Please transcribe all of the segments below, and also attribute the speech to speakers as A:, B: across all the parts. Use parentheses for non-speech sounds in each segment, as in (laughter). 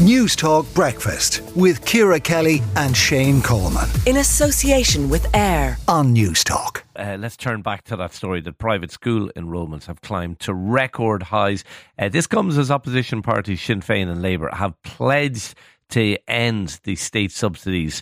A: Newstalk Breakfast with Ciara Kelly and Shane Coleman.
B: In association with AIR
A: on Newstalk.
C: Uh, let's turn back to that story that private school enrolments have climbed to record highs. Uh, this comes as opposition parties Sinn Féin and Labour have pledged to end the state subsidies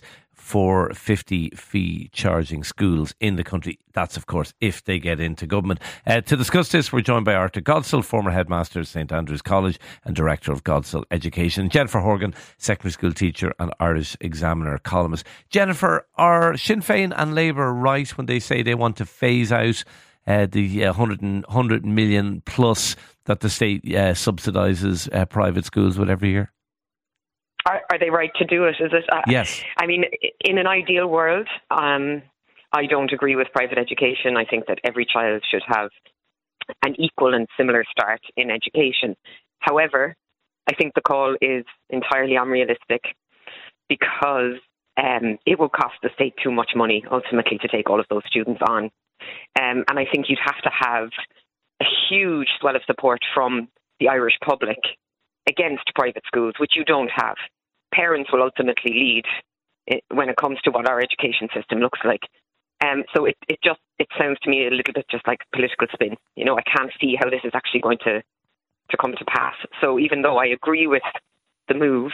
C: for 50 fee charging schools in the country. That's, of course, if they get into government. Uh, to discuss this, we're joined by Arthur Godsil, former headmaster of St Andrews College and director of Godsil Education, Jennifer Horgan, secondary school teacher and Irish Examiner columnist. Jennifer, are Sinn Féin and Labour right when they say they want to phase out uh, the uh, 100, 100 million plus that the state uh, subsidises uh, private schools with every year?
D: Are, are, they right to do it? Is it?
C: Uh, yes.
D: I mean, in an ideal world, um, I don't agree with private education. I think that every child should have an equal and similar start in education. However, I think the call is entirely unrealistic because um, it will cost the state too much money ultimately to take all of those students on. Um, and I think you'd have to have a huge swell of support from the Irish public against private schools, which you don't have. Parents will ultimately lead when it comes to what our education system looks like. Um, so it, it just it sounds to me a little bit just like political spin. You know, I can't see how this is actually going to to come to pass. So even though I agree with the move,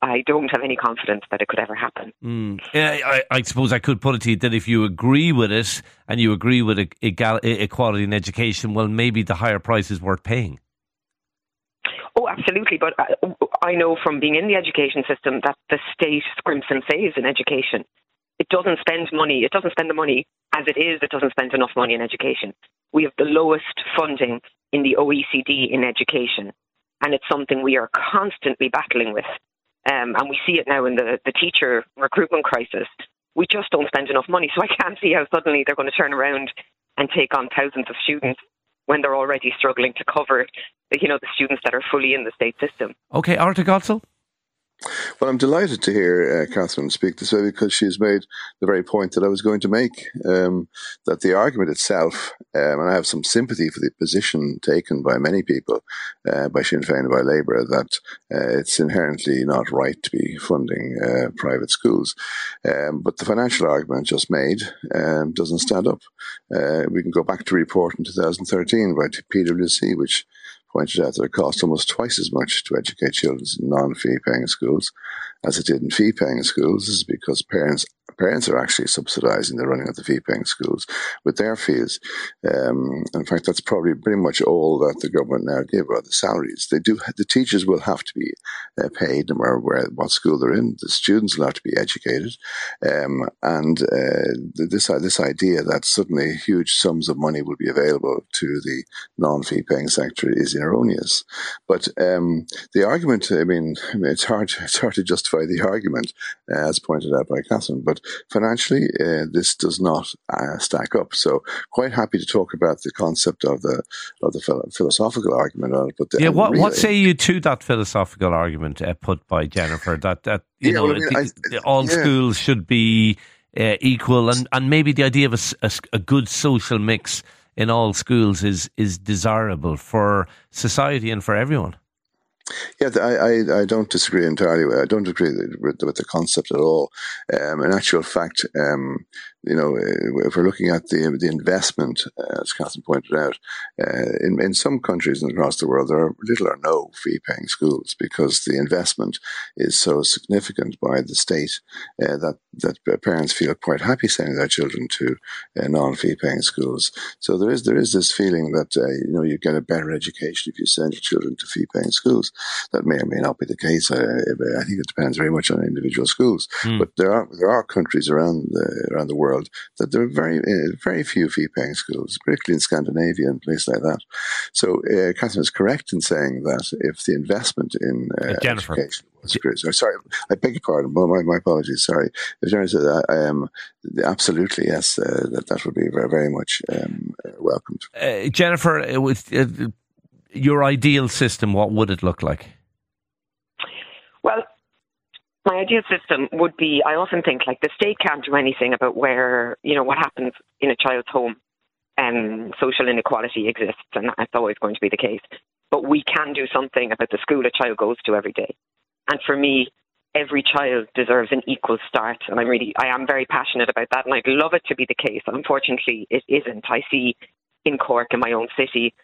D: I don't have any confidence that it could ever happen.
C: Mm. Yeah, I, I, suppose I could put it to you that if you agree with it and you agree with equality in education, well, maybe the higher price is worth paying.
D: Oh, absolutely. But uh, I know from being in the education system that the state scrimps and saves in education. It doesn't spend money. It doesn't spend the money as it is. It doesn't spend enough money in education. We have the lowest funding in the OECD in education, and it's something we are constantly battling with. Um, and we see it now in the, the teacher recruitment crisis. We just don't spend enough money, so I can't see how suddenly they're going to turn around and take on thousands of students when they're already struggling to cover, you know, the students that are fully in the state system.
C: Okay, Arthur Godsil.
E: Well, I'm delighted to hear uh, Catherine speak this way because she's made the very point that I was going to make. Um, that the argument itself, um, and I have some sympathy for the position taken by many people, uh, by Sinn Féin and by Labour, that uh, it's inherently not right to be funding uh, private schools. Um, but the financial argument just made um, doesn't stand up. Uh, we can go back to a report in 2013 by PwC, which pointed out that it costs almost twice as much to educate children in non-fee paying schools as it did in fee paying schools. This is because parents parents are actually subsidising the running of the fee paying schools with their fees. Um, in fact, that's probably pretty much all that the government now give are the salaries. They do the teachers will have to be uh, paid no matter where what school they're in. The students will have to be educated, um, and uh, this this idea that suddenly huge sums of money will be available to the non fee paying sector is erroneous. But um, the argument, I mean, I mean, it's hard it's hard to justify the argument uh, as pointed out by Catherine, but financially, uh, this does not uh, stack up. So, quite happy to talk about the concept of the of the philosophical argument on it. But
C: yeah, what what say you to that philosophical argument uh, put by Jennifer that that you yeah, know well, I mean, I, all yeah. schools should be uh, equal, and and maybe the idea of a, a, a good social mix in all schools is is desirable for society and for everyone.
E: Yeah, I, I, I, don't disagree entirely. I don't agree with, with the concept at all. Um, in actual fact, um, you know, uh, if we're looking at the the investment, uh, as Catherine pointed out, uh, in in some countries and across the world, there are little or no fee paying schools because the investment is so significant by the state uh, that that parents feel quite happy sending their children to uh, non fee paying schools. So there is there is this feeling that you know you get a better education if you send your children to fee paying schools. That may or may not be the case. I, I think it depends very much on individual schools, mm. but there are there are countries around the, around the world that there are very uh, very few fee paying schools, particularly in Scandinavia and places like that. So uh, Catherine is correct in saying that if the investment in uh,
C: Jennifer.
E: education sorry, I beg your pardon. My, my apologies. Sorry. If said that, um, absolutely yes, uh, that that would be very very much um, uh, welcomed.
C: Uh, Jennifer, with your ideal system, what would it look like?
D: Well, my ideal system would be I often think like the state can't do anything about where, you know, what happens in a child's home. Um, social inequality exists, and that's always going to be the case. But we can do something about the school a child goes to every day. And for me, every child deserves an equal start. And I'm really, I am very passionate about that. And I'd love it to be the case. Unfortunately, it isn't. I see in Cork, in my own city,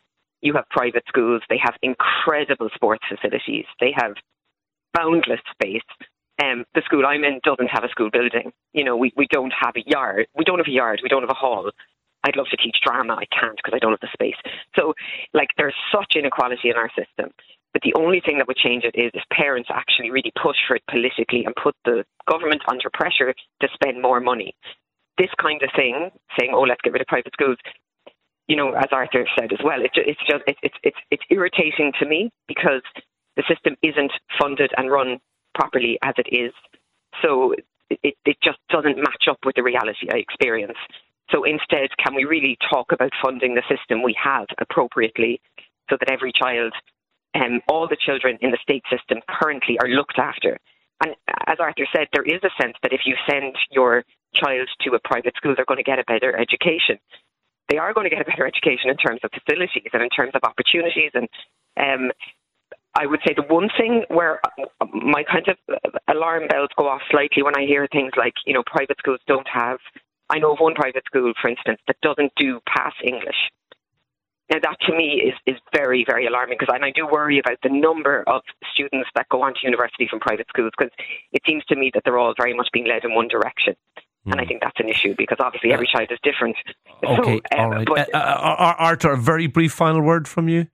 D: you have private schools. They have incredible sports facilities. They have boundless space. Um, the school I'm in doesn't have a school building. You know, we, we don't have a yard. We don't have a yard. We don't have a hall. I'd love to teach drama. I can't because I don't have the space. So, like, there's such inequality in our system. But the only thing that would change it is if parents actually really push for it politically and put the government under pressure to spend more money. This kind of thing, saying, "Oh, let's get rid of private schools," you know, as Arthur said as well, it, it's just it's it's it's irritating to me because the system isn't funded and run properly as it is. So it, it just doesn't match up with the reality I experience. So instead, can we really talk about funding the system we have appropriately so that every child, um, all the children in the state system currently are looked after? And as Arthur said, there is a sense that if you send your child to a private school, they're going to get a better education. They are going to get a better education in terms of facilities and in terms of opportunities. And um, I would say the one thing where my kind of alarm bells go off slightly when I hear things like, you know, private schools don't have. I know of one private school, for instance, that doesn't do pass English. Now, that to me is, is very, very alarming because I do worry about the number of students that go on to university from private schools because it seems to me that they're all very much being led in one direction. Mm. And I hmm. think that's an issue because obviously every child is different. (laughs)
C: Okay, so, um, all right. But, uh, uh, Arthur, a very brief final word from you.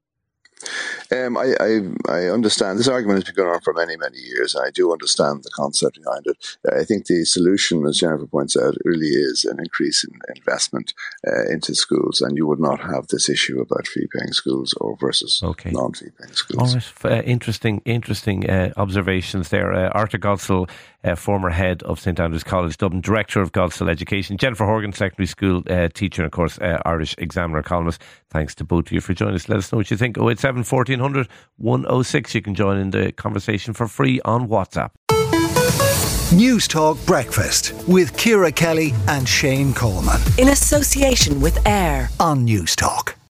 E: Um, I, I, I understand this argument has been going on for many many years, and I do understand the concept behind it. I think the solution, as Jennifer points out, really is an increase in investment uh, into schools, and you would not have this issue about fee-paying schools or versus okay. non-fee-paying schools.
C: All right, uh, interesting, interesting uh, observations there. Uh, Arthur Godsil, uh, former head of St Andrews College Dublin, director of Godsil Education, Jennifer Horgan, secondary school uh, teacher, and of course Irish Examiner columnist. Thanks to both of you for joining us. Let us know what you think. 087 1400 106. You can join in the conversation for free on WhatsApp.
A: Newstalk Breakfast with Ciara Kelly and Shane Coleman.
B: In association with AIR
A: on Newstalk.